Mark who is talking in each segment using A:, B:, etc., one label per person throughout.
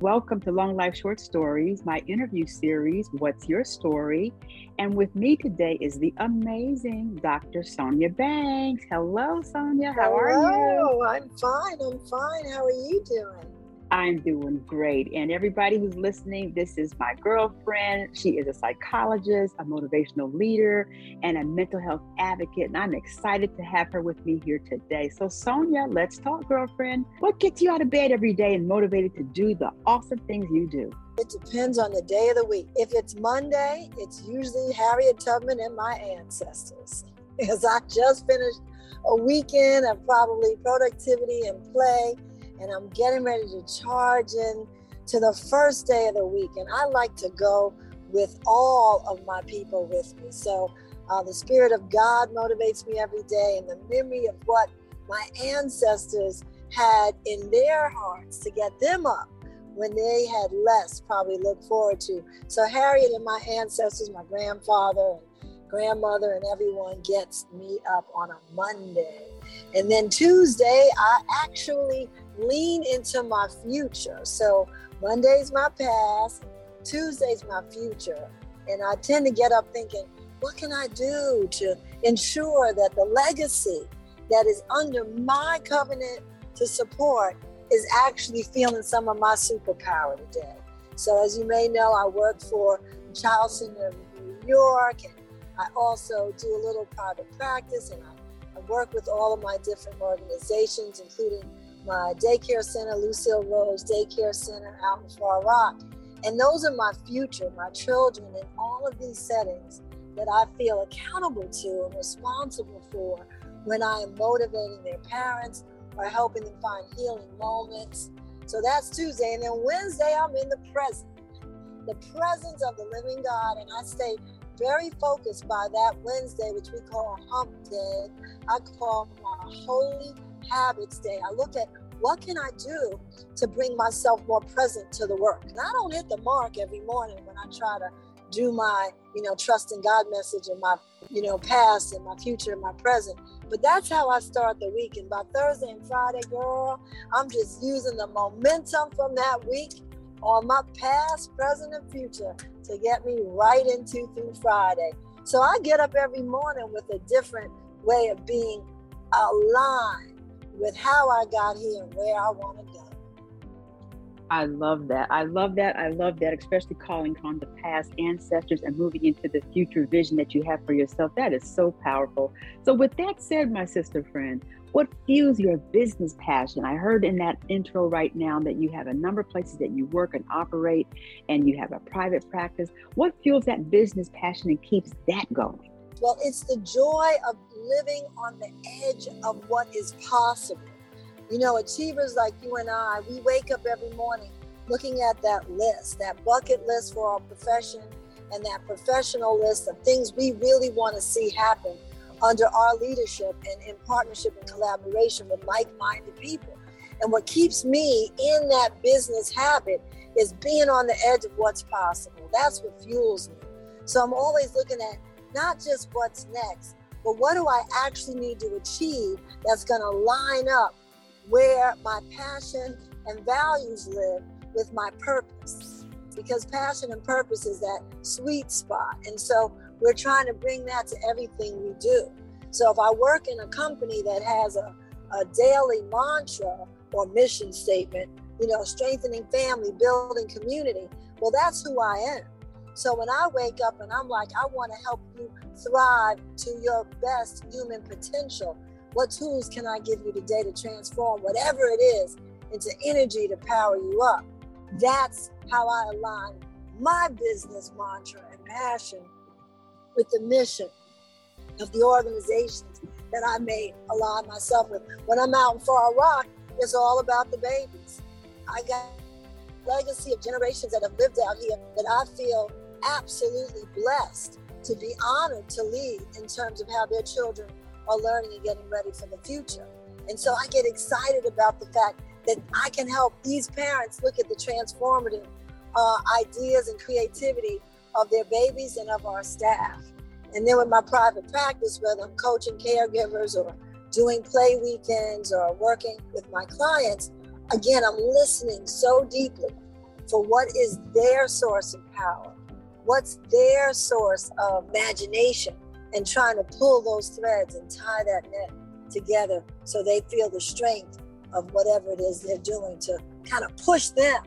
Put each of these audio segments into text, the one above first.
A: Welcome to Long Life Short Stories, my interview series, What's Your Story? And with me today is the amazing Dr. Sonia Banks. Hello, Sonia. How
B: Hello.
A: are you?
B: I'm fine. I'm fine. How are you doing?
A: I'm doing great. And everybody who's listening, this is my girlfriend. She is a psychologist, a motivational leader, and a mental health advocate. And I'm excited to have her with me here today. So, Sonia, let's talk, girlfriend. What gets you out of bed every day and motivated to do the awesome things you do?
B: It depends on the day of the week. If it's Monday, it's usually Harriet Tubman and my ancestors. Because I just finished a weekend of probably productivity and play, and I'm getting ready to charge in to the first day of the week. And I like to go with all of my people with me. So uh, the Spirit of God motivates me every day, and the memory of what my ancestors had in their hearts to get them up when they had less probably look forward to. So Harriet and my ancestors, my grandfather and grandmother and everyone gets me up on a Monday. And then Tuesday, I actually lean into my future. So Monday's my past, Tuesday's my future. And I tend to get up thinking, what can I do to ensure that the legacy that is under my covenant to support is actually feeling some of my superpower today. So, as you may know, I work for Child Center of New York, and I also do a little private practice, and I, I work with all of my different organizations, including my daycare center, Lucille Rose Daycare Center out in Far Rock. And those are my future, my children, in all of these settings that I feel accountable to and responsible for when I am motivating their parents or helping them find healing moments. So that's Tuesday. And then Wednesday, I'm in the present, the presence of the living God. And I stay very focused by that Wednesday, which we call Hump Day. I call my Holy Habits Day. I look at what can I do to bring myself more present to the work. And I don't hit the mark every morning when I try to do my, you know, trust in God message and my, you know, past and my future and my present. But that's how I start the week. And by Thursday and Friday, girl, I'm just using the momentum from that week on my past, present, and future to get me right into through Friday. So I get up every morning with a different way of being aligned with how I got here and where I want to go.
A: I love that. I love that. I love that, especially calling on the past ancestors and moving into the future vision that you have for yourself. That is so powerful. So, with that said, my sister friend, what fuels your business passion? I heard in that intro right now that you have a number of places that you work and operate, and you have a private practice. What fuels that business passion and keeps that going?
B: Well, it's the joy of living on the edge of what is possible. You know, achievers like you and I, we wake up every morning looking at that list, that bucket list for our profession, and that professional list of things we really want to see happen under our leadership and in partnership and collaboration with like minded people. And what keeps me in that business habit is being on the edge of what's possible. That's what fuels me. So I'm always looking at not just what's next, but what do I actually need to achieve that's going to line up where my passion and values live with my purpose. Because passion and purpose is that sweet spot. And so we're trying to bring that to everything we do. So if I work in a company that has a, a daily mantra or mission statement, you know, strengthening family, building community, well, that's who I am. So when I wake up and I'm like, I want to help you thrive to your best human potential, what tools can I give you today to transform whatever it is into energy to power you up? That's how I align my business mantra and passion with the mission of the organizations that I may align myself with. When I'm out in Far Rock, it's all about the babies. I got legacy of generations that have lived out here that I feel absolutely blessed to be honored to lead in terms of how their children are learning and getting ready for the future. And so I get excited about the fact that I can help these parents look at the transformative uh, ideas and creativity of their babies and of our staff. And then with my private practice, whether I'm coaching caregivers or doing play weekends or working with my clients, again, I'm listening so deeply for what is their source of power, what's their source of imagination, and trying to pull those threads and tie that net together so they feel the strength of whatever it is they're doing to kind of push them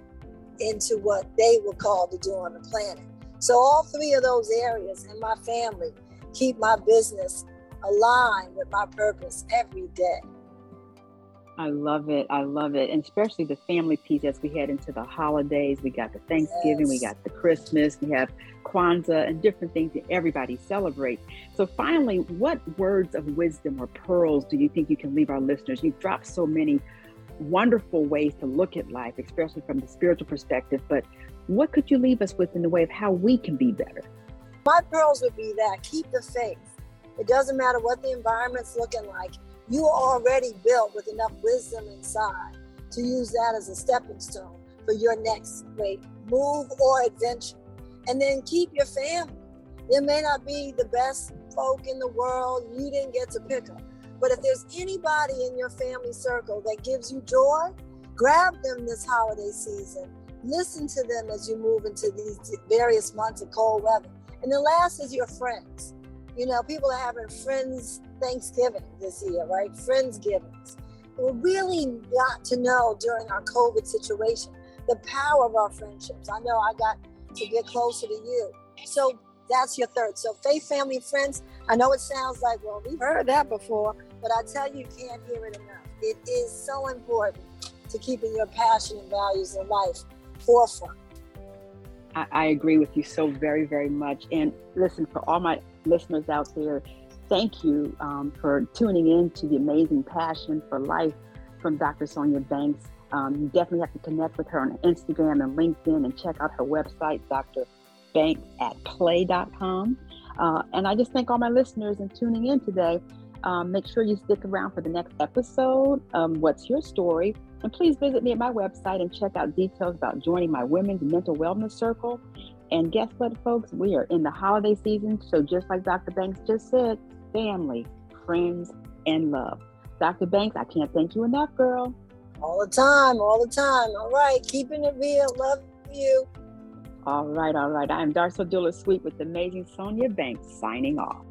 B: into what they were called to do on the planet. So, all three of those areas in my family keep my business aligned with my purpose every day.
A: I love it. I love it. And especially the family piece as we head into the holidays. We got the Thanksgiving, yes. we got the Christmas, we have Kwanzaa and different things that everybody celebrates. So, finally, what words of wisdom or pearls do you think you can leave our listeners? You've dropped so many wonderful ways to look at life, especially from the spiritual perspective. But what could you leave us with in the way of how we can be better?
B: My pearls would be that keep the faith. It doesn't matter what the environment's looking like you are already built with enough wisdom inside to use that as a stepping stone for your next great move or adventure. And then keep your family. There may not be the best folk in the world, you didn't get to pick them. But if there's anybody in your family circle that gives you joy, grab them this holiday season. Listen to them as you move into these various months of cold weather. And the last is your friends. You know, people are having friends Thanksgiving this year, right? Friendsgivings. We really got to know during our COVID situation the power of our friendships. I know I got to get closer to you. So that's your third. So faith, family, friends. I know it sounds like, well, we've heard that before, but I tell you, you can't hear it enough. It is so important to keeping your passion and values in life forefront.
A: I, I agree with you so very, very much. And listen, for all my listeners out there, thank you um, for tuning in to the amazing passion for life from Dr. Sonia Banks. Um, you definitely have to connect with her on Instagram and LinkedIn and check out her website, drbanks at play.com. Uh, and I just thank all my listeners and tuning in today. Um, make sure you stick around for the next episode. What's your story? And please visit me at my website and check out details about joining my Women's Mental Wellness Circle. And guess what, folks? We are in the holiday season. So, just like Dr. Banks just said, family, friends, and love. Dr. Banks, I can't thank you enough, girl.
B: All the time, all the time. All right, keeping it real. Love you.
A: All right, all right. I am Darcel Dula Sweet with the amazing Sonia Banks signing off.